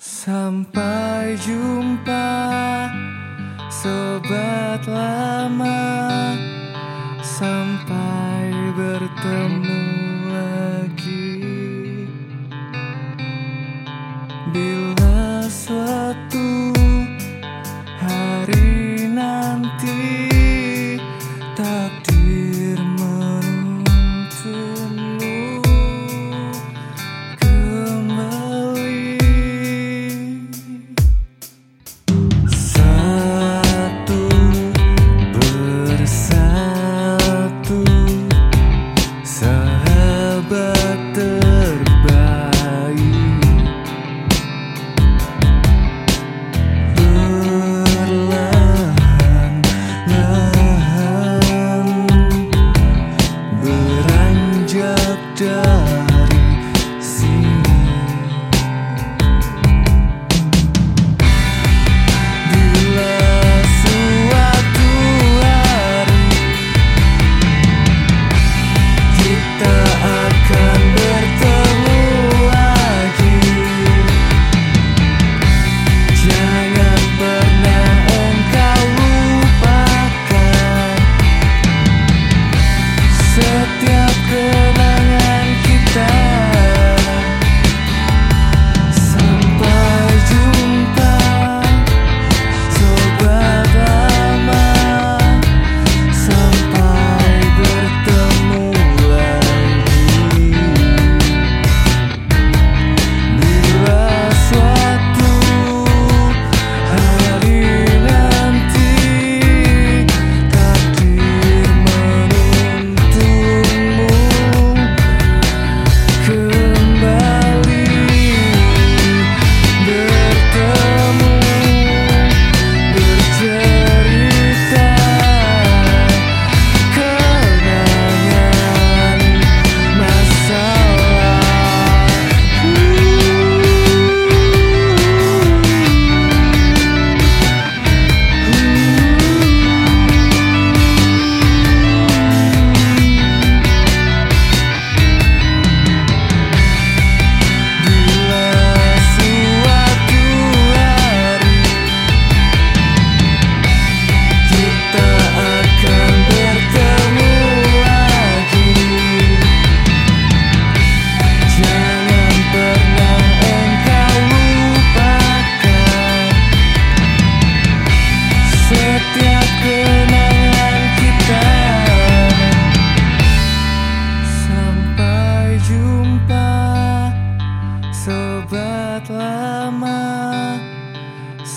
Sampai jumpa. Sobat lama. Sampai bertemu.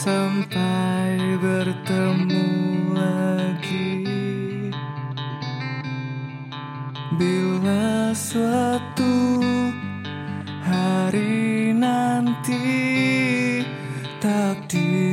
sampai bertemu lagi. Bila suatu hari nanti takdir